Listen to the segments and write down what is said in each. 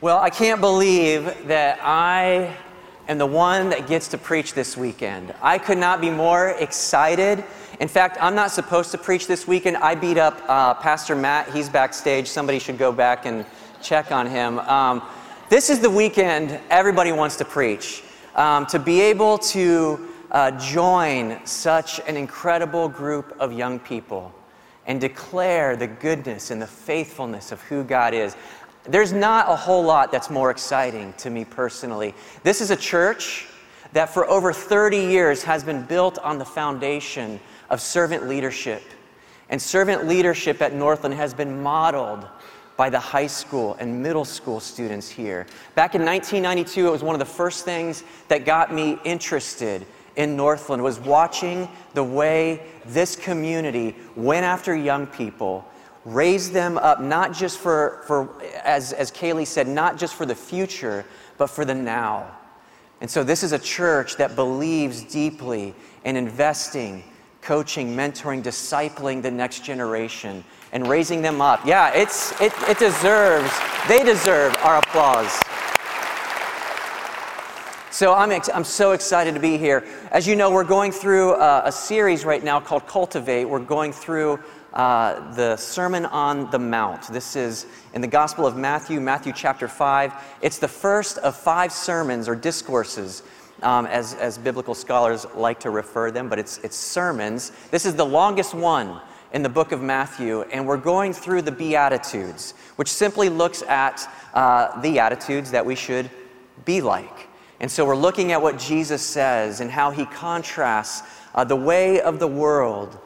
Well, I can't believe that I am the one that gets to preach this weekend. I could not be more excited. In fact, I'm not supposed to preach this weekend. I beat up uh, Pastor Matt. He's backstage. Somebody should go back and check on him. Um, this is the weekend everybody wants to preach. Um, to be able to uh, join such an incredible group of young people and declare the goodness and the faithfulness of who God is. There's not a whole lot that's more exciting to me personally. This is a church that for over 30 years has been built on the foundation of servant leadership. And servant leadership at Northland has been modeled by the high school and middle school students here. Back in 1992, it was one of the first things that got me interested in Northland was watching the way this community went after young people raise them up not just for, for as, as Kaylee said, not just for the future, but for the now. And so this is a church that believes deeply in investing, coaching, mentoring, discipling the next generation, and raising them up. Yeah, it's, it, it deserves, they deserve our applause. So I'm, ex- I'm so excited to be here. As you know, we're going through uh, a series right now called Cultivate. We're going through uh, the Sermon on the Mount. This is in the Gospel of Matthew, Matthew chapter 5. It's the first of five sermons or discourses, um, as, as biblical scholars like to refer them, but it's, it's sermons. This is the longest one in the book of Matthew, and we're going through the Beatitudes, which simply looks at uh, the attitudes that we should be like. And so we're looking at what Jesus says and how he contrasts uh, the way of the world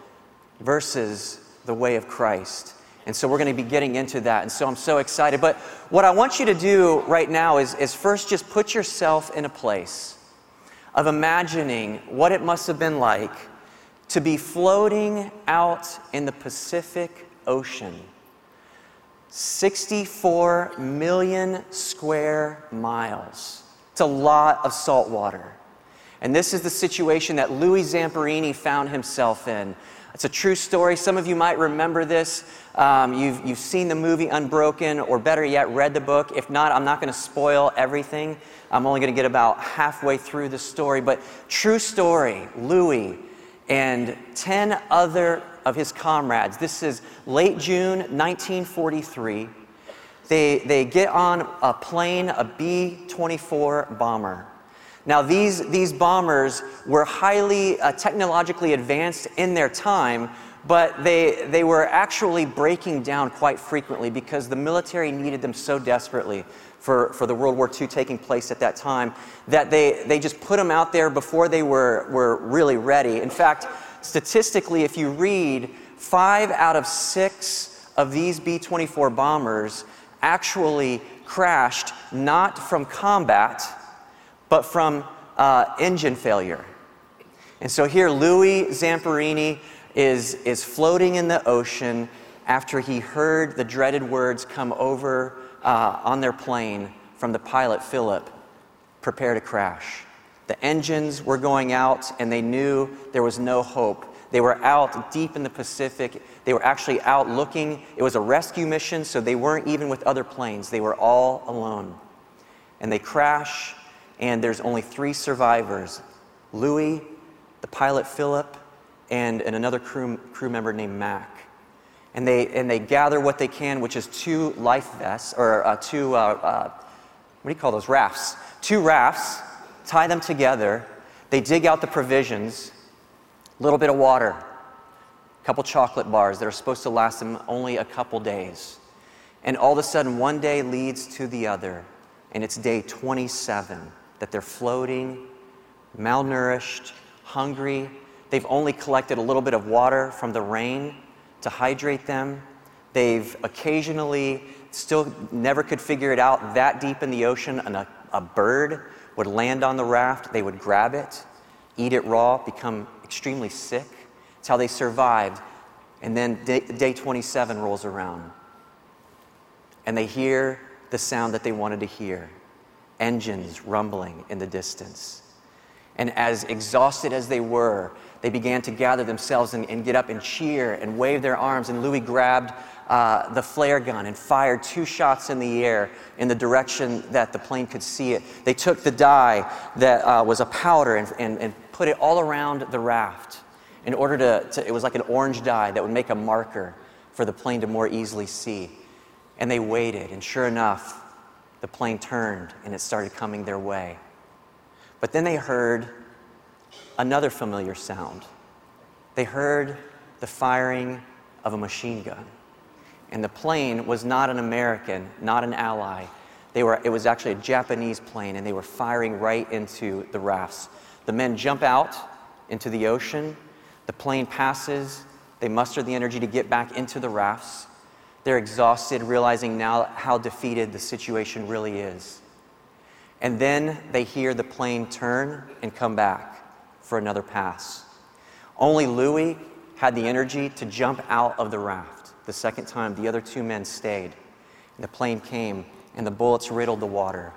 versus the way of Christ. And so we're going to be getting into that. And so I'm so excited. But what I want you to do right now is, is first just put yourself in a place of imagining what it must have been like to be floating out in the Pacific Ocean. 64 million square miles. It's a lot of salt water. And this is the situation that Louis Zamperini found himself in it's a true story. Some of you might remember this. Um, you've, you've seen the movie Unbroken, or better yet, read the book. If not, I'm not going to spoil everything. I'm only going to get about halfway through the story. But true story Louis and 10 other of his comrades. This is late June 1943. They, they get on a plane, a B 24 bomber. Now, these, these bombers were highly uh, technologically advanced in their time, but they, they were actually breaking down quite frequently because the military needed them so desperately for, for the World War II taking place at that time that they, they just put them out there before they were, were really ready. In fact, statistically, if you read, five out of six of these B 24 bombers actually crashed not from combat but from uh, engine failure. And so here, Louis Zamperini is, is floating in the ocean after he heard the dreaded words come over uh, on their plane from the pilot, Philip prepare to crash. The engines were going out, and they knew there was no hope. They were out deep in the Pacific. They were actually out looking. It was a rescue mission, so they weren't even with other planes. They were all alone. And they crash, and there's only three survivors Louis, the pilot Philip, and, and another crew, crew member named Mac. And they, and they gather what they can, which is two life vests, or uh, two, uh, uh, what do you call those? Rafts. Two rafts, tie them together. They dig out the provisions, a little bit of water, a couple chocolate bars that are supposed to last them only a couple days. And all of a sudden, one day leads to the other, and it's day 27 that they're floating, malnourished, hungry. They've only collected a little bit of water from the rain to hydrate them. They've occasionally still never could figure it out that deep in the ocean, and a, a bird would land on the raft. They would grab it, eat it raw, become extremely sick. It's how they survived. And then day, day 27 rolls around, and they hear the sound that they wanted to hear engines rumbling in the distance. And as exhausted as they were, they began to gather themselves and, and get up and cheer and wave their arms. And Louis grabbed uh, the flare gun and fired two shots in the air in the direction that the plane could see it. They took the dye that uh, was a powder and, and, and put it all around the raft in order to, to, it was like an orange dye that would make a marker for the plane to more easily see. And they waited, and sure enough, the plane turned and it started coming their way. But then they heard another familiar sound. They heard the firing of a machine gun. And the plane was not an American, not an ally. They were, it was actually a Japanese plane, and they were firing right into the rafts. The men jump out into the ocean. The plane passes. They muster the energy to get back into the rafts. They're exhausted, realizing now how defeated the situation really is. And then they hear the plane turn and come back for another pass. Only Louis had the energy to jump out of the raft. The second time, the other two men stayed. The plane came, and the bullets riddled the water.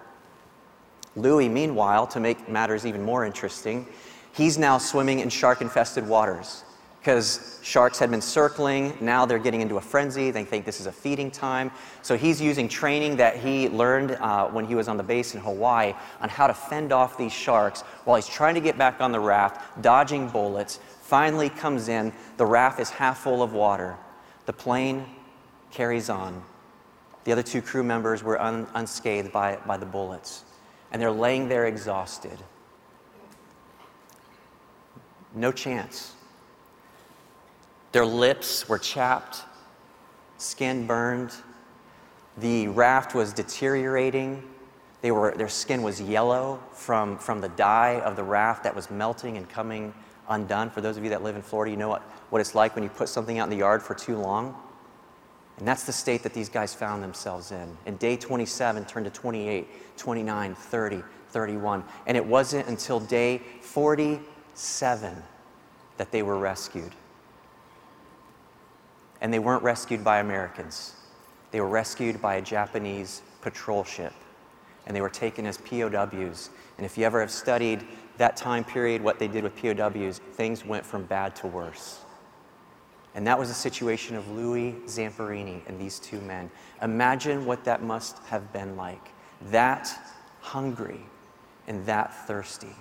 Louis, meanwhile, to make matters even more interesting, he's now swimming in shark infested waters because sharks had been circling. Now they're getting into a frenzy. They think this is a feeding time. So he's using training that he learned uh, when he was on the base in Hawaii on how to fend off these sharks while he's trying to get back on the raft, dodging bullets. Finally comes in. The raft is half full of water. The plane carries on. The other two crew members were un- unscathed by, by the bullets. And they're laying there exhausted. No chance. Their lips were chapped, skin burned. The raft was deteriorating. They were, their skin was yellow from, from the dye of the raft that was melting and coming undone. For those of you that live in Florida, you know what, what it's like when you put something out in the yard for too long. And that's the state that these guys found themselves in. And day 27 turned to 28, 29, 30, 31. And it wasn't until day 47 that they were rescued. And they weren't rescued by Americans, they were rescued by a Japanese patrol ship. And they were taken as POWs. And if you ever have studied that time period, what they did with POWs, things went from bad to worse. And that was the situation of Louis Zamperini and these two men. Imagine what that must have been like. That hungry and that thirsty.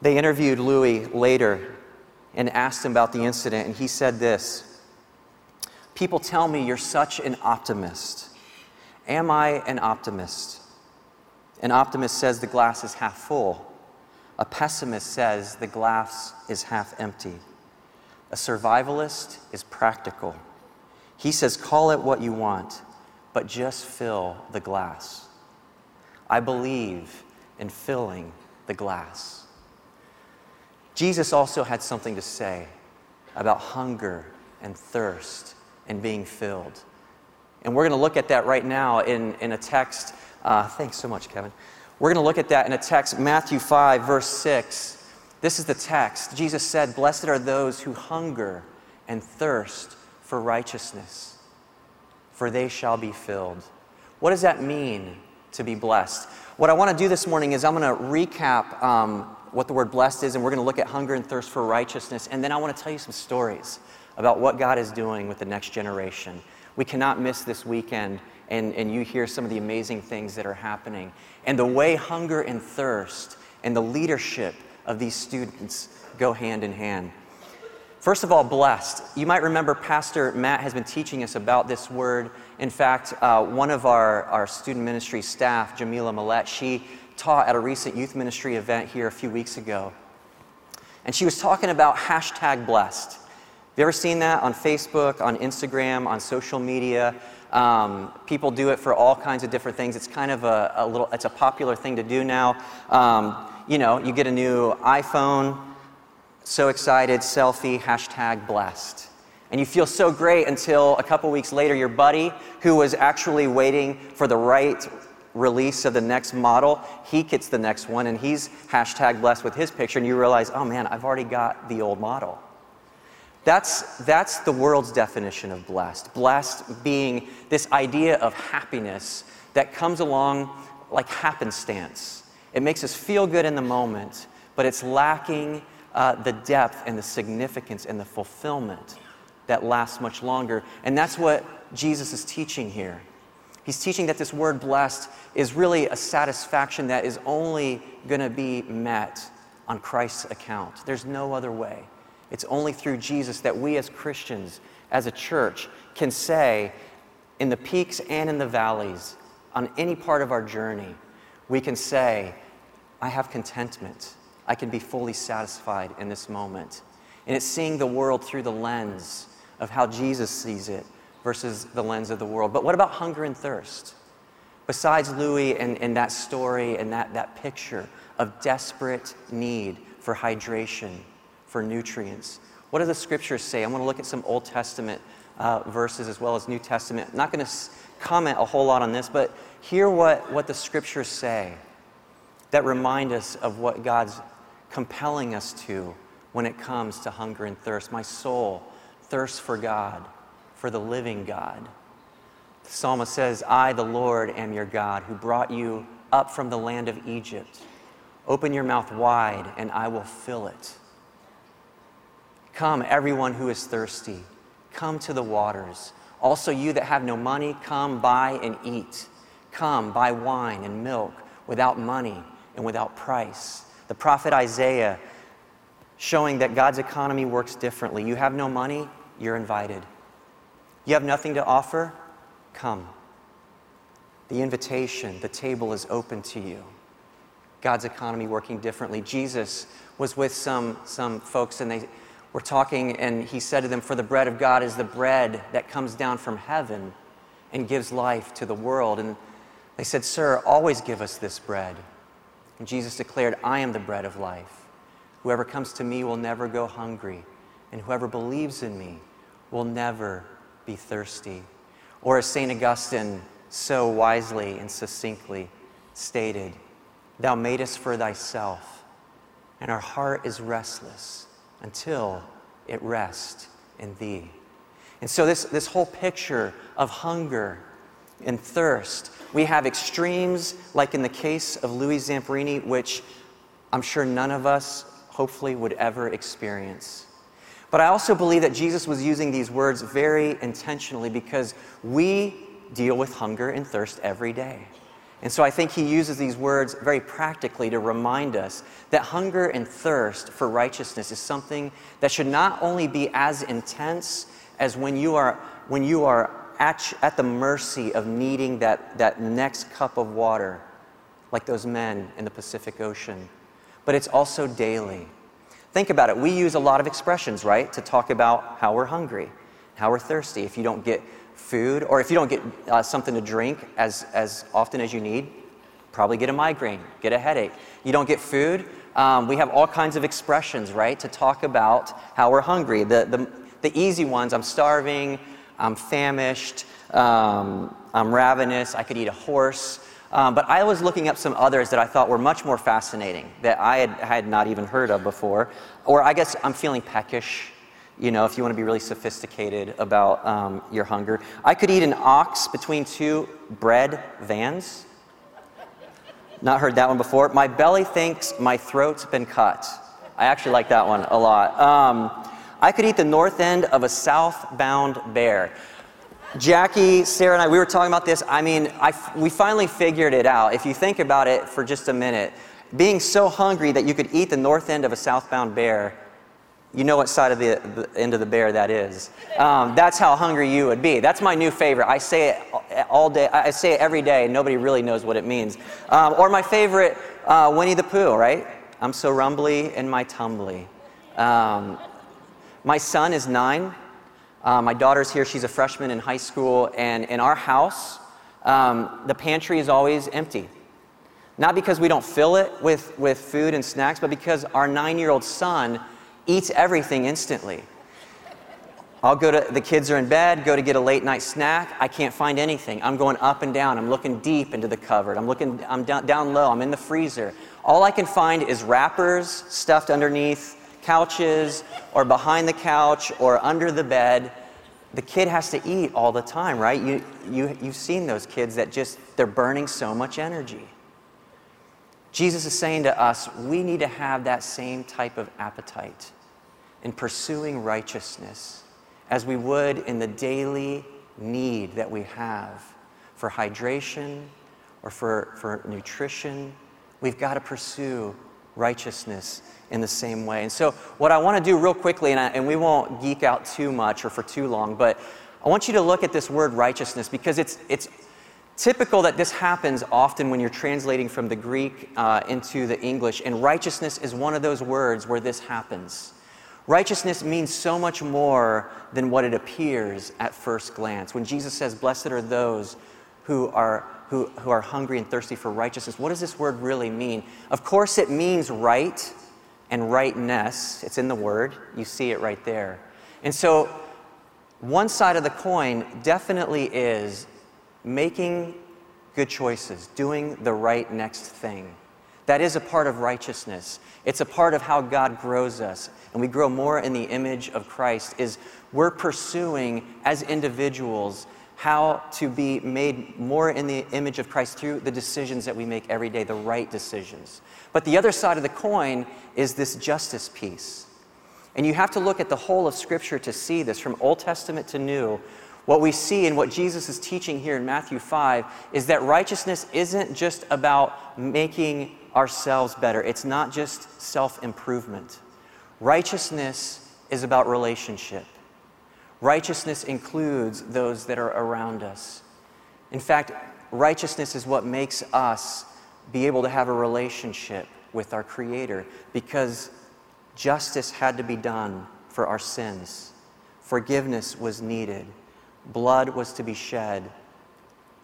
They interviewed Louis later and asked him about the incident, and he said this People tell me you're such an optimist. Am I an optimist? An optimist says the glass is half full. A pessimist says the glass is half empty. A survivalist is practical. He says, call it what you want, but just fill the glass. I believe in filling the glass. Jesus also had something to say about hunger and thirst and being filled. And we're going to look at that right now in, in a text. Uh, thanks so much, Kevin. We're going to look at that in a text, Matthew 5, verse 6. This is the text. Jesus said, Blessed are those who hunger and thirst for righteousness, for they shall be filled. What does that mean to be blessed? What I want to do this morning is I'm going to recap um, what the word blessed is, and we're going to look at hunger and thirst for righteousness. And then I want to tell you some stories about what God is doing with the next generation. We cannot miss this weekend, and, and you hear some of the amazing things that are happening. And the way hunger and thirst and the leadership of these students go hand in hand. First of all, blessed. You might remember Pastor Matt has been teaching us about this word. In fact, uh, one of our, our student ministry staff, Jamila Millette, she taught at a recent youth ministry event here a few weeks ago. And she was talking about hashtag blessed. Have you ever seen that on Facebook, on Instagram, on social media? Um, people do it for all kinds of different things. It's kind of a, a little, it's a popular thing to do now. Um, you know, you get a new iPhone, so excited, selfie, hashtag blessed. And you feel so great until a couple weeks later, your buddy, who was actually waiting for the right release of the next model, he gets the next one and he's hashtag blessed with his picture, and you realize, oh man, I've already got the old model. That's, that's the world's definition of blessed. Blessed being this idea of happiness that comes along like happenstance. It makes us feel good in the moment, but it's lacking uh, the depth and the significance and the fulfillment that lasts much longer. And that's what Jesus is teaching here. He's teaching that this word blessed is really a satisfaction that is only going to be met on Christ's account. There's no other way. It's only through Jesus that we as Christians, as a church, can say, in the peaks and in the valleys, on any part of our journey, we can say, I have contentment. I can be fully satisfied in this moment. And it's seeing the world through the lens of how Jesus sees it versus the lens of the world. But what about hunger and thirst? Besides Louis and, and that story and that, that picture of desperate need for hydration, for nutrients, what do the scriptures say? I'm going to look at some Old Testament uh, verses as well as New Testament. I'm not going to s- comment a whole lot on this, but hear what, what the scriptures say that remind us of what God's compelling us to when it comes to hunger and thirst. My soul thirsts for God, for the living God. The psalmist says, I, the Lord, am your God, who brought you up from the land of Egypt. Open your mouth wide, and I will fill it. Come, everyone who is thirsty, come to the waters. Also, you that have no money, come buy and eat. Come, buy wine and milk without money and without price. The prophet Isaiah showing that God's economy works differently. You have no money, you're invited. You have nothing to offer, come. The invitation, the table is open to you. God's economy working differently. Jesus was with some, some folks and they were talking, and he said to them, For the bread of God is the bread that comes down from heaven and gives life to the world. And they said, Sir, always give us this bread. And Jesus declared, I am the bread of life. Whoever comes to me will never go hungry, and whoever believes in me will never be thirsty. Or as St. Augustine so wisely and succinctly stated, Thou madest for thyself, and our heart is restless until it rests in thee. And so, this, this whole picture of hunger and thirst, we have extremes, like in the case of Louis Zamperini, which I'm sure none of us, hopefully, would ever experience. But I also believe that Jesus was using these words very intentionally because we deal with hunger and thirst every day. And so I think he uses these words very practically to remind us that hunger and thirst for righteousness is something that should not only be as intense as when you are, when you are at, at the mercy of needing that, that next cup of water, like those men in the Pacific Ocean, but it's also daily. Think about it. We use a lot of expressions, right, to talk about how we're hungry, how we're thirsty. If you don't get food, or if you don't get uh, something to drink as, as often as you need, probably get a migraine, get a headache. You don't get food, um, we have all kinds of expressions, right, to talk about how we're hungry. The, the, the easy ones I'm starving, I'm famished, um, I'm ravenous, I could eat a horse. Um, but I was looking up some others that I thought were much more fascinating that I had, had not even heard of before. Or I guess I'm feeling peckish you know, if you want to be really sophisticated about um, your hunger. I could eat an ox between two bread vans. Not heard that one before. My belly thinks my throat's been cut. I actually like that one a lot. Um, I could eat the north end of a southbound bear. Jackie, Sarah, and I, we were talking about this. I mean, I, we finally figured it out. If you think about it for just a minute, being so hungry that you could eat the north end of a southbound bear you know what side of the, the end of the bear that is. Um, that's how hungry you would be. That's my new favorite. I say it all day. I say it every day, and nobody really knows what it means. Um, or my favorite, uh, Winnie the Pooh, right? I'm so rumbly in my tumbly. Um, my son is nine. Uh, my daughter's here. She's a freshman in high school. And in our house, um, the pantry is always empty. Not because we don't fill it with, with food and snacks, but because our nine year old son eats everything instantly. I'll go to, the kids are in bed, go to get a late night snack. I can't find anything. I'm going up and down. I'm looking deep into the cupboard. I'm looking, I'm down, down low. I'm in the freezer. All I can find is wrappers stuffed underneath couches or behind the couch or under the bed. The kid has to eat all the time, right? You, you, you've seen those kids that just, they're burning so much energy. Jesus is saying to us, we need to have that same type of appetite in pursuing righteousness as we would in the daily need that we have for hydration or for, for nutrition. We've got to pursue righteousness in the same way. And so, what I want to do real quickly, and, I, and we won't geek out too much or for too long, but I want you to look at this word righteousness because it's, it's typical that this happens often when you're translating from the Greek uh, into the English, and righteousness is one of those words where this happens. Righteousness means so much more than what it appears at first glance. When Jesus says, Blessed are those who are, who, who are hungry and thirsty for righteousness, what does this word really mean? Of course, it means right and rightness. It's in the word, you see it right there. And so, one side of the coin definitely is making good choices, doing the right next thing. That is a part of righteousness. It's a part of how God grows us and we grow more in the image of Christ is we're pursuing as individuals how to be made more in the image of Christ through the decisions that we make every day, the right decisions. But the other side of the coin is this justice piece. And you have to look at the whole of Scripture to see this, from Old Testament to New. What we see and what Jesus is teaching here in Matthew 5 is that righteousness isn't just about making ourselves better, it's not just self improvement. Righteousness is about relationship. Righteousness includes those that are around us. In fact, righteousness is what makes us be able to have a relationship with our Creator because justice had to be done for our sins. Forgiveness was needed. Blood was to be shed.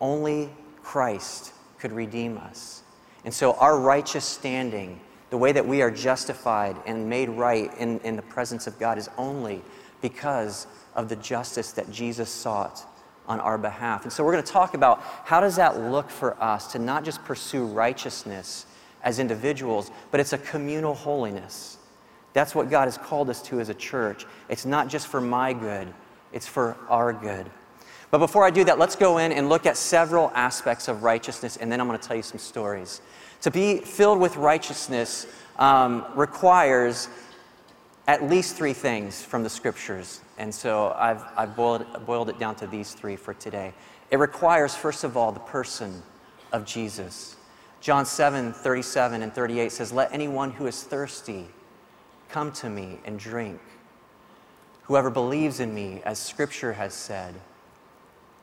Only Christ could redeem us. And so our righteous standing, the way that we are justified and made right in, in the presence of God, is only because of the justice that Jesus sought on our behalf. And so we're going to talk about how does that look for us to not just pursue righteousness as individuals, but it's a communal holiness. That's what God has called us to as a church. It's not just for my good, it's for our good. But before I do that, let's go in and look at several aspects of righteousness, and then I'm going to tell you some stories. To be filled with righteousness um, requires at least three things from the scriptures. And so I've, I've boiled, boiled it down to these three for today. It requires, first of all, the person of Jesus. John 7 37 and 38 says, Let anyone who is thirsty come to me and drink. Whoever believes in me, as scripture has said,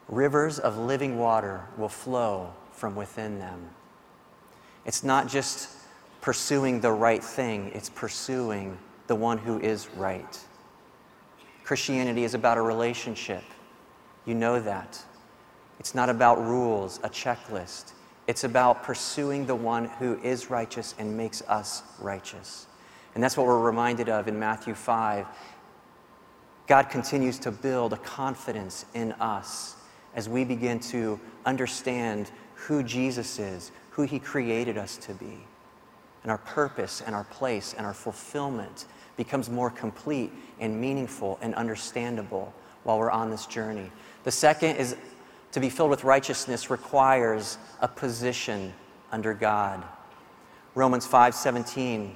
rivers of living water will flow from within them. It's not just pursuing the right thing, it's pursuing the one who is right. Christianity is about a relationship. You know that. It's not about rules, a checklist. It's about pursuing the one who is righteous and makes us righteous. And that's what we're reminded of in Matthew 5 God continues to build a confidence in us as we begin to understand who Jesus is, who He created us to be. And our purpose and our place and our fulfillment becomes more complete and meaningful and understandable while we're on this journey. The second is to be filled with righteousness requires a position under God. Romans 5:17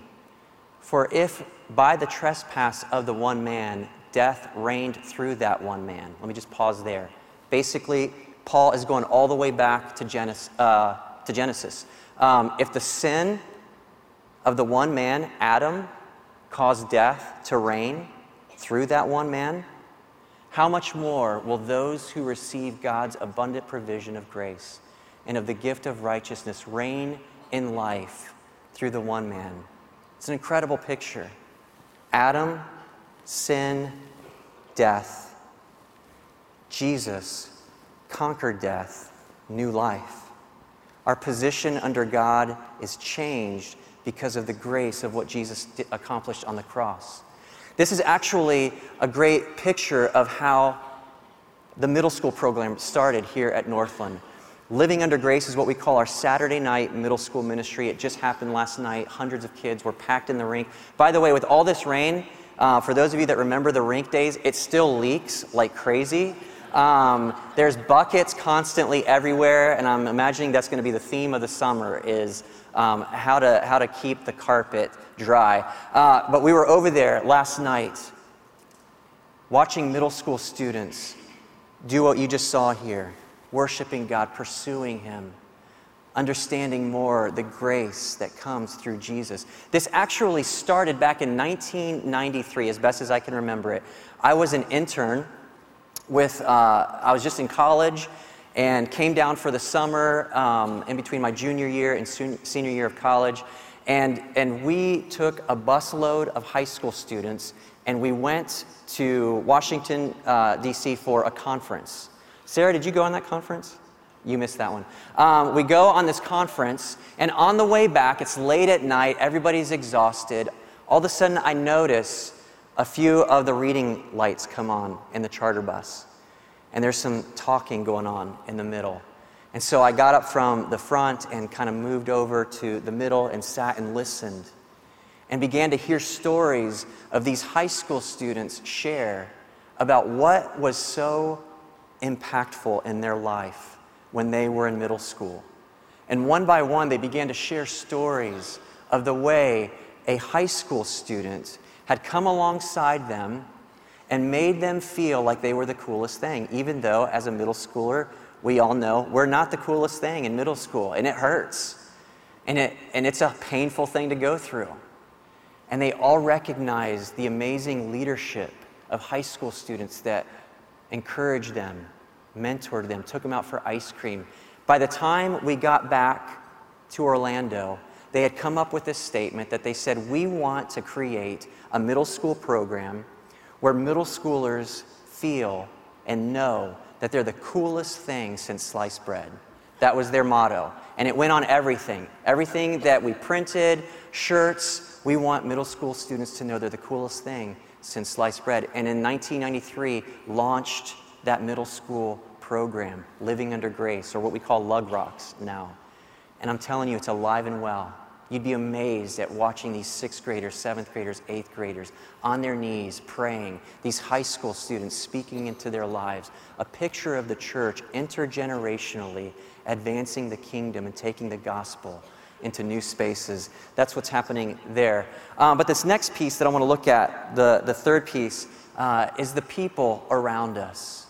For if by the trespass of the one man death reigned through that one man. Let me just pause there. Basically, Paul is going all the way back to Genesis. Uh, to Genesis. Um, if the sin of the one man, Adam, caused death to reign through that one man, how much more will those who receive God's abundant provision of grace and of the gift of righteousness reign in life through the one man? It's an incredible picture. Adam sin, death. Jesus conquered death, new life. Our position under God is changed because of the grace of what Jesus accomplished on the cross. This is actually a great picture of how the middle school program started here at Northland. Living Under Grace is what we call our Saturday night middle school ministry. It just happened last night. Hundreds of kids were packed in the rink. By the way, with all this rain, uh, for those of you that remember the rink days, it still leaks like crazy. Um, there's buckets constantly everywhere, and I'm imagining that's going to be the theme of the summer is um, how, to, how to keep the carpet dry. Uh, but we were over there last night, watching middle school students do what you just saw here worshiping God, pursuing Him, understanding more the grace that comes through Jesus. This actually started back in 1993, as best as I can remember it. I was an intern with, uh, I was just in college and came down for the summer um, in between my junior year and senior year of college. And, and we took a busload of high school students and we went to Washington, uh, D.C. for a conference. Sarah, did you go on that conference? You missed that one. Um, we go on this conference, and on the way back, it's late at night, everybody's exhausted. All of a sudden, I notice a few of the reading lights come on in the charter bus, and there's some talking going on in the middle. And so I got up from the front and kind of moved over to the middle and sat and listened and began to hear stories of these high school students share about what was so impactful in their life when they were in middle school. And one by one, they began to share stories of the way a high school student had come alongside them and made them feel like they were the coolest thing, even though, as a middle schooler, we all know we're not the coolest thing in middle school, and it hurts. And, it, and it's a painful thing to go through. And they all recognized the amazing leadership of high school students that encouraged them, mentored them, took them out for ice cream. By the time we got back to Orlando, they had come up with this statement that they said, We want to create a middle school program where middle schoolers feel and know that they're the coolest thing since sliced bread. That was their motto. And it went on everything. Everything that we printed, shirts, we want middle school students to know they're the coolest thing since sliced bread. And in 1993, launched that middle school program, Living Under Grace, or what we call Lug Rocks now. And I'm telling you, it's alive and well. You'd be amazed at watching these sixth graders, seventh graders, eighth graders on their knees praying, these high school students speaking into their lives. A picture of the church intergenerationally advancing the kingdom and taking the gospel into new spaces. That's what's happening there. Um, but this next piece that I want to look at, the, the third piece, uh, is the people around us.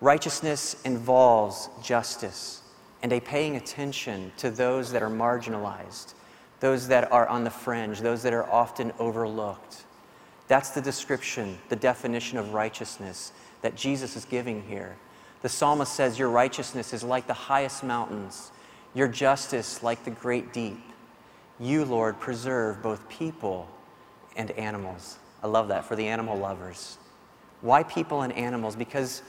Righteousness involves justice and a paying attention to those that are marginalized, those that are on the fringe, those that are often overlooked. That's the description, the definition of righteousness that Jesus is giving here. The psalmist says, Your righteousness is like the highest mountains, your justice like the great deep. You, Lord, preserve both people and animals. I love that for the animal lovers. Why people and animals? Because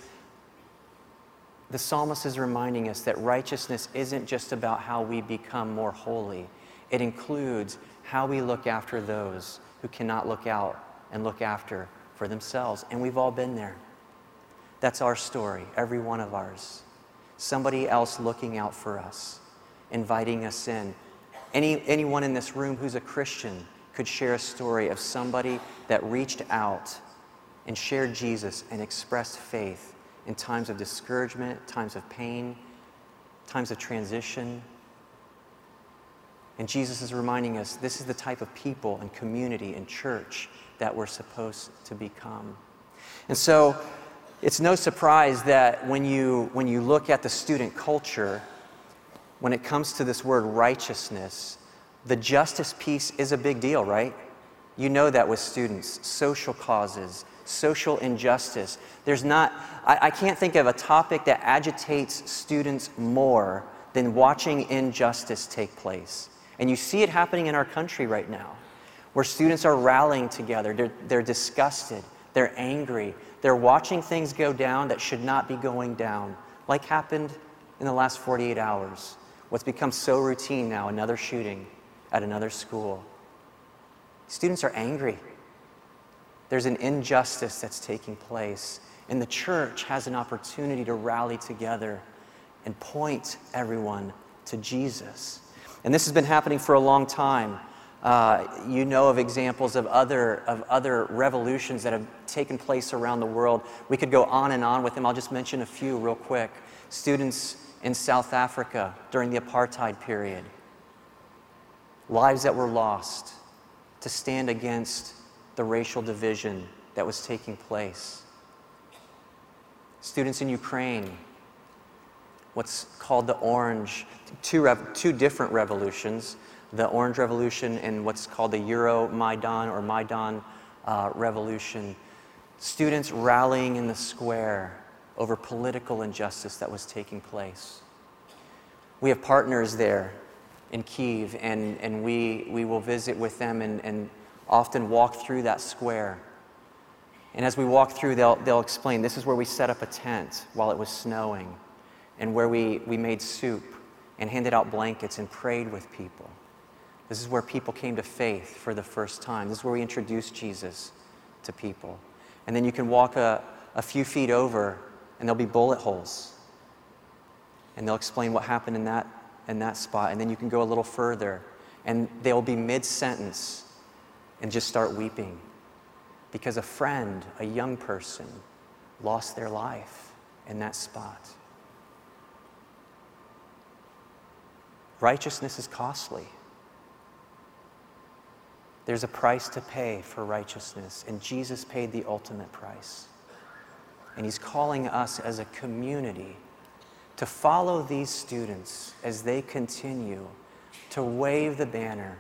the psalmist is reminding us that righteousness isn't just about how we become more holy, it includes how we look after those who cannot look out and look after for themselves. And we've all been there. That's our story, every one of ours. Somebody else looking out for us, inviting us in. Any, anyone in this room who's a Christian could share a story of somebody that reached out and shared Jesus and expressed faith in times of discouragement, times of pain, times of transition. And Jesus is reminding us this is the type of people and community and church that we're supposed to become. And so it's no surprise that when you, when you look at the student culture, when it comes to this word righteousness, the justice piece is a big deal, right? You know that with students, social causes, social injustice. There's not, I, I can't think of a topic that agitates students more than watching injustice take place. And you see it happening in our country right now, where students are rallying together. They're, they're disgusted, they're angry, they're watching things go down that should not be going down, like happened in the last 48 hours. What's become so routine now another shooting at another school. Students are angry. There's an injustice that's taking place. And the church has an opportunity to rally together and point everyone to Jesus. And this has been happening for a long time. Uh, you know of examples of other, of other revolutions that have taken place around the world. We could go on and on with them. I'll just mention a few real quick. Students in South Africa during the apartheid period, lives that were lost to stand against the racial division that was taking place. Students in Ukraine, what's called the Orange, two, rev- two different revolutions the Orange Revolution and what's called the Euro Maidan or Maidan uh, Revolution. Students rallying in the square over political injustice that was taking place. We have partners there in Kiev, and, and we, we will visit with them and, and often walk through that square. And as we walk through, they'll, they'll explain this is where we set up a tent while it was snowing, and where we, we made soup and handed out blankets and prayed with people. This is where people came to faith for the first time. This is where we introduced Jesus to people. And then you can walk a, a few feet over, and there'll be bullet holes. And they'll explain what happened in that, in that spot. And then you can go a little further, and they'll be mid sentence and just start weeping because a friend, a young person, lost their life in that spot. Righteousness is costly. There's a price to pay for righteousness, and Jesus paid the ultimate price. And He's calling us as a community to follow these students as they continue to wave the banner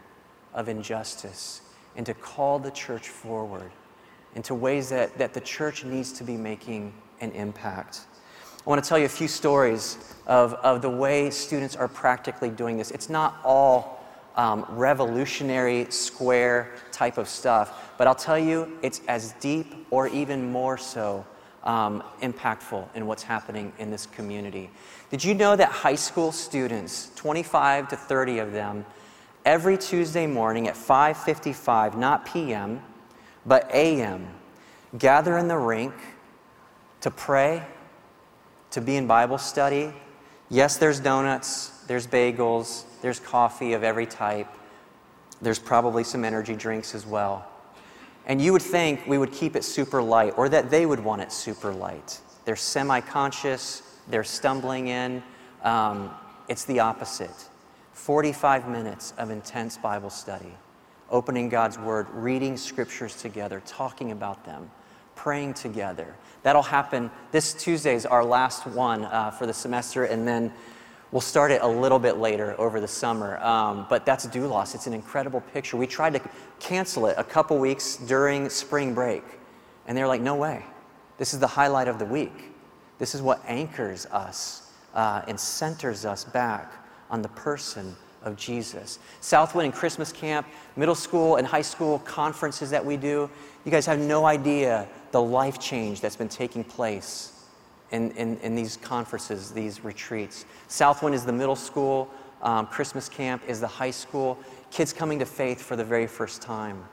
of injustice and to call the church forward into ways that, that the church needs to be making an impact. I want to tell you a few stories of, of the way students are practically doing this. It's not all um, revolutionary square type of stuff. But I'll tell you, it's as deep or even more so um, impactful in what's happening in this community. Did you know that high school students, 25 to 30 of them, every Tuesday morning at 5:55, not p.m., but a.m., gather in the rink to pray, to be in Bible study. Yes, there's donuts, there's bagels, there's coffee of every type. There's probably some energy drinks as well. And you would think we would keep it super light, or that they would want it super light. They're semi conscious, they're stumbling in. Um, it's the opposite 45 minutes of intense Bible study, opening God's Word, reading scriptures together, talking about them, praying together. That'll happen. This Tuesday is our last one uh, for the semester, and then We'll start it a little bit later over the summer, um, but that's Doulos. It's an incredible picture. We tried to cancel it a couple weeks during spring break, and they're like, no way. This is the highlight of the week. This is what anchors us uh, and centers us back on the person of Jesus. Southwind and Christmas camp, middle school and high school conferences that we do, you guys have no idea the life change that's been taking place in, in, in these conferences, these retreats. Southwind is the middle school, um, Christmas camp is the high school, kids coming to faith for the very first time.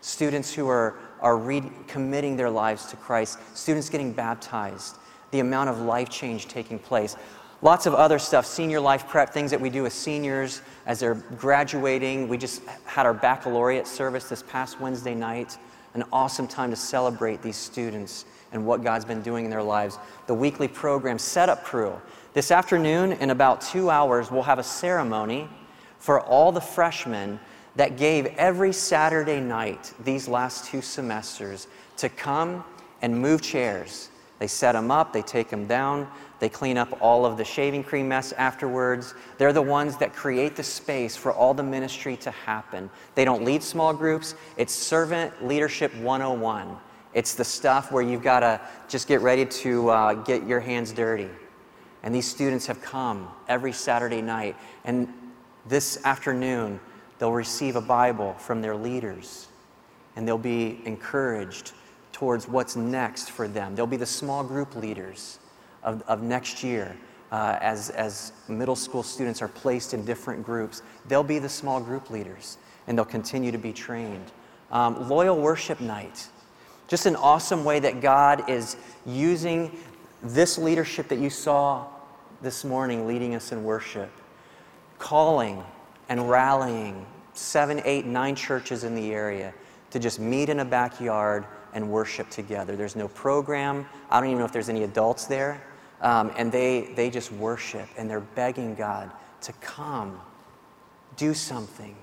Students who are, are re- committing their lives to Christ, students getting baptized, the amount of life change taking place. Lots of other stuff, senior life prep, things that we do with seniors as they're graduating. We just had our baccalaureate service this past Wednesday night, an awesome time to celebrate these students and what God's been doing in their lives. The weekly program Setup Crew. This afternoon, in about two hours, we'll have a ceremony for all the freshmen that gave every Saturday night these last two semesters to come and move chairs. They set them up, they take them down, they clean up all of the shaving cream mess afterwards. They're the ones that create the space for all the ministry to happen. They don't lead small groups, it's servant leadership 101. It's the stuff where you've got to just get ready to uh, get your hands dirty. And these students have come every Saturday night. And this afternoon, they'll receive a Bible from their leaders. And they'll be encouraged towards what's next for them. They'll be the small group leaders of, of next year. Uh, as, as middle school students are placed in different groups, they'll be the small group leaders and they'll continue to be trained. Um, loyal worship night just an awesome way that God is using this leadership that you saw this morning leading us in worship, calling and rallying seven, eight, nine churches in the area to just meet in a backyard and worship together. There's no program. I don't even know if there's any adults there. Um, and they, they just worship and they're begging God to come, do something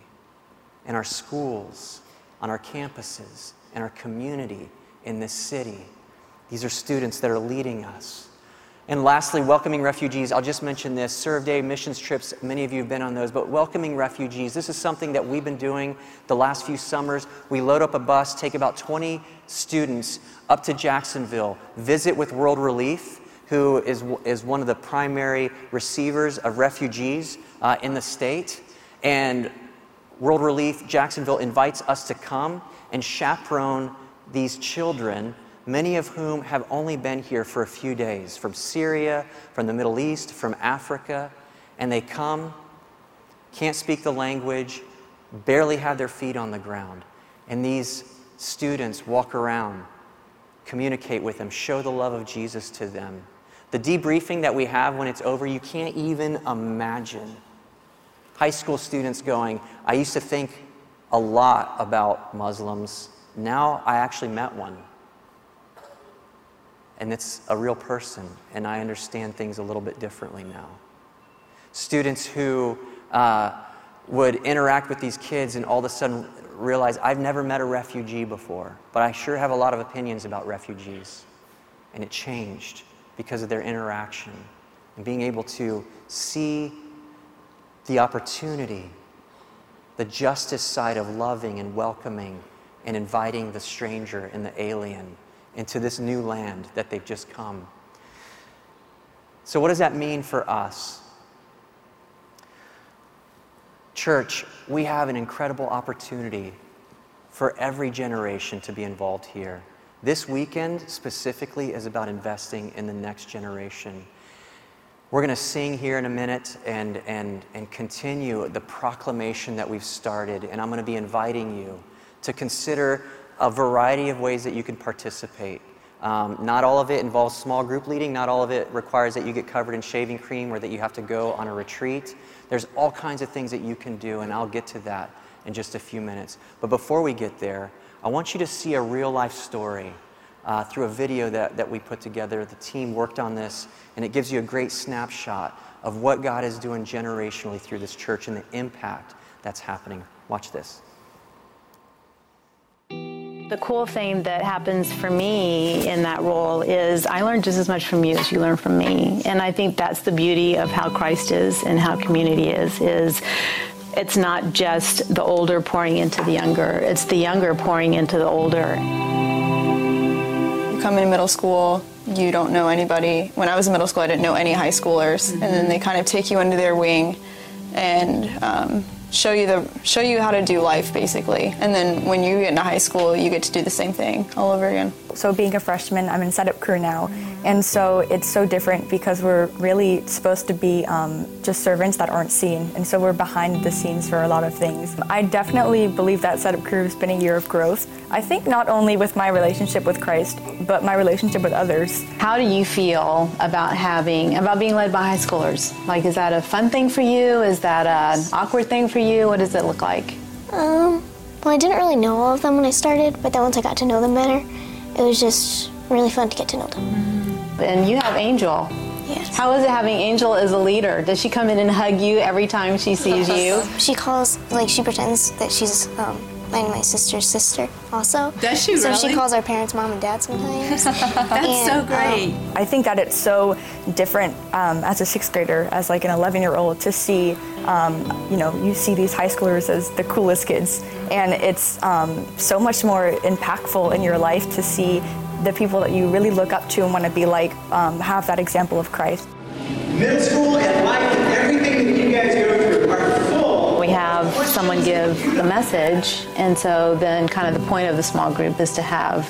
in our schools, on our campuses, in our community, in this city. These are students that are leading us. And lastly, welcoming refugees. I'll just mention this Serve Day missions trips. Many of you have been on those, but welcoming refugees. This is something that we've been doing the last few summers. We load up a bus, take about 20 students up to Jacksonville, visit with World Relief, who is, is one of the primary receivers of refugees uh, in the state. And World Relief Jacksonville invites us to come and chaperone these children many of whom have only been here for a few days from Syria, from the Middle East, from Africa, and they come, can't speak the language, barely have their feet on the ground. And these students walk around, communicate with them, show the love of Jesus to them. The debriefing that we have when it's over, you can't even imagine. High school students going, I used to think a lot about Muslims. Now I actually met one and it's a real person, and I understand things a little bit differently now. Students who uh, would interact with these kids and all of a sudden realize, I've never met a refugee before, but I sure have a lot of opinions about refugees. And it changed because of their interaction and being able to see the opportunity, the justice side of loving and welcoming and inviting the stranger and the alien into this new land that they've just come. So, what does that mean for us? Church, we have an incredible opportunity for every generation to be involved here. This weekend specifically is about investing in the next generation. We're going to sing here in a minute and, and, and continue the proclamation that we've started. And I'm going to be inviting you to consider a variety of ways that you can participate. Um, not all of it involves small group leading. Not all of it requires that you get covered in shaving cream or that you have to go on a retreat. There's all kinds of things that you can do, and I'll get to that in just a few minutes. But before we get there, I want you to see a real life story uh, through a video that, that we put together. The team worked on this, and it gives you a great snapshot of what God is doing generationally through this church and the impact that's happening. Watch this. The cool thing that happens for me in that role is I learn just as much from you as you learn from me. And I think that's the beauty of how Christ is and how community is is it's not just the older pouring into the younger, it's the younger pouring into the older. You come in middle school, you don't know anybody. When I was in middle school, I didn't know any high schoolers, mm-hmm. and then they kind of take you under their wing and um, show you the show you how to do life basically and then when you get into high school you get to do the same thing all over again so being a freshman i'm in setup crew now. And so it's so different because we're really supposed to be um, just servants that aren't seen. And so we're behind the scenes for a lot of things. I definitely believe that setup crew has been a year of growth. I think not only with my relationship with christ but my relationship with others. How do you feel about having about being led by high schoolers? Like is that a fun thing for you? Is that an awkward thing for you? You? What does it look like? Um, well, I didn't really know all of them when I started, but then once I got to know them better, it was just really fun to get to know them. And you have Angel. Yes. How is it having Angel as a leader? Does she come in and hug you every time she sees you? she calls, like, she pretends that she's um, and my sister's sister also. Does she so really? she calls our parents mom and dad sometimes. That's and, so great. Um, I think that it's so different um, as a sixth grader, as like an 11 year old, to see, um, you know, you see these high schoolers as the coolest kids, and it's um, so much more impactful in your life to see the people that you really look up to and want to be like um, have that example of Christ. Middle school and life and everything that you guys go through are we have someone give the message, and so then kind of the point of the small group is to have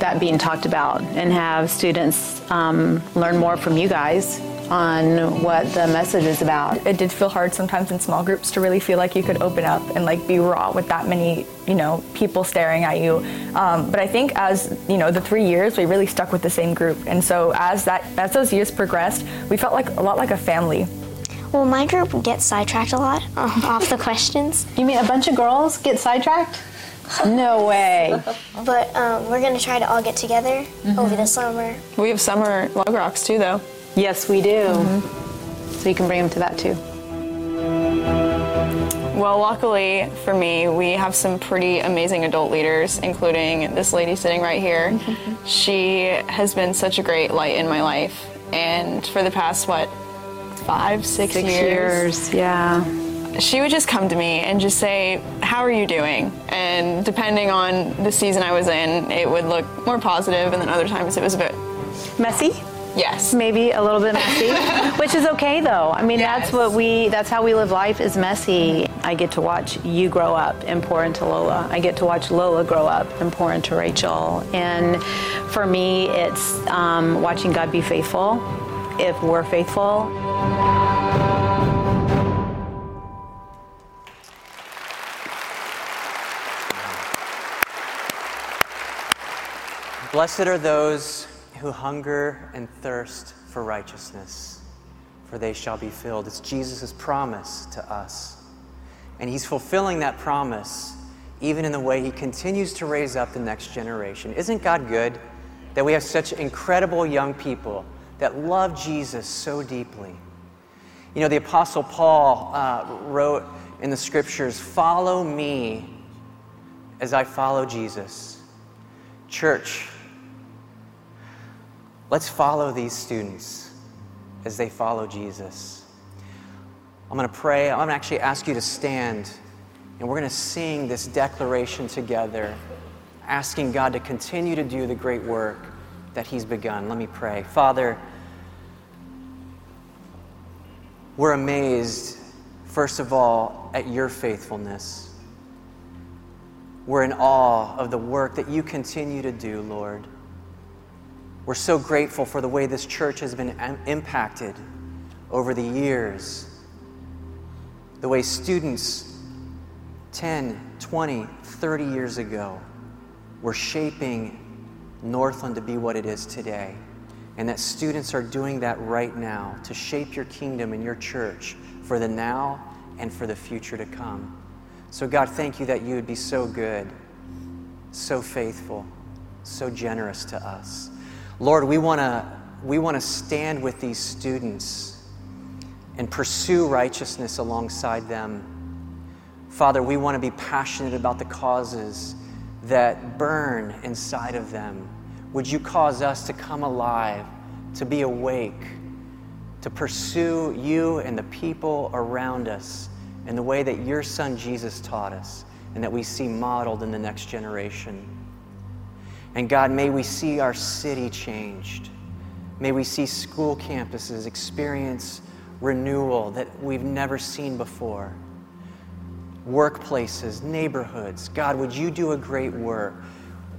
that being talked about and have students um, learn more from you guys on what the message is about. It did feel hard sometimes in small groups to really feel like you could open up and like be raw with that many, you know, people staring at you. Um, but I think as you know, the three years we really stuck with the same group, and so as that as those years progressed, we felt like a lot like a family. Well, my group gets sidetracked a lot um, off the questions. You mean a bunch of girls get sidetracked? No way. but um, we're going to try to all get together mm-hmm. over the summer. We have summer log rocks too, though. Yes, we do. Mm-hmm. So you can bring them to that too. Well, luckily for me, we have some pretty amazing adult leaders, including this lady sitting right here. she has been such a great light in my life. And for the past, what, five, six, Six years, yeah. she would just come to me and just say, How are you doing? And depending on the season I was in, it would look more positive, and then other times it was a bit, Messy? yes. maybe a little bit messy, which is okay though. I mean, that's what we, that's how we live life is messy. I get to watch you grow up and pour into Lola. I get to watch Lola grow up and pour into Rachel. And for me, it's um, watching God be faithful if we're faithful. Blessed are those who hunger and thirst for righteousness, for they shall be filled. It's Jesus' promise to us. And he's fulfilling that promise even in the way he continues to raise up the next generation. Isn't God good that we have such incredible young people that love Jesus so deeply? You know, the Apostle Paul uh, wrote in the scriptures, Follow me as I follow Jesus. Church, let's follow these students as they follow Jesus. I'm going to pray. I'm going to actually ask you to stand, and we're going to sing this declaration together, asking God to continue to do the great work that He's begun. Let me pray. Father, we're amazed, first of all, at your faithfulness. We're in awe of the work that you continue to do, Lord. We're so grateful for the way this church has been am- impacted over the years. The way students 10, 20, 30 years ago were shaping Northland to be what it is today. And that students are doing that right now to shape your kingdom and your church for the now and for the future to come. So, God, thank you that you would be so good, so faithful, so generous to us. Lord, we want to we want to stand with these students and pursue righteousness alongside them. Father, we want to be passionate about the causes that burn inside of them. Would you cause us to come alive, to be awake, to pursue you and the people around us in the way that your son Jesus taught us and that we see modeled in the next generation? And God, may we see our city changed. May we see school campuses experience renewal that we've never seen before. Workplaces, neighborhoods. God, would you do a great work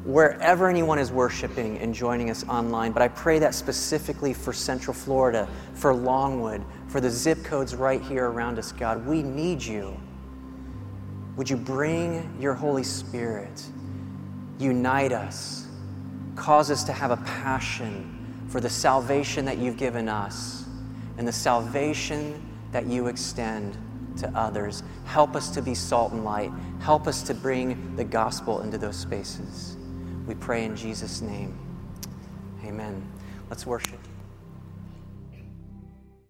wherever anyone is worshiping and joining us online? But I pray that specifically for Central Florida, for Longwood, for the zip codes right here around us, God. We need you. Would you bring your Holy Spirit? Unite us. Cause us to have a passion for the salvation that you've given us and the salvation that you extend to others. Help us to be salt and light. Help us to bring the gospel into those spaces. We pray in Jesus' name. Amen. Let's worship.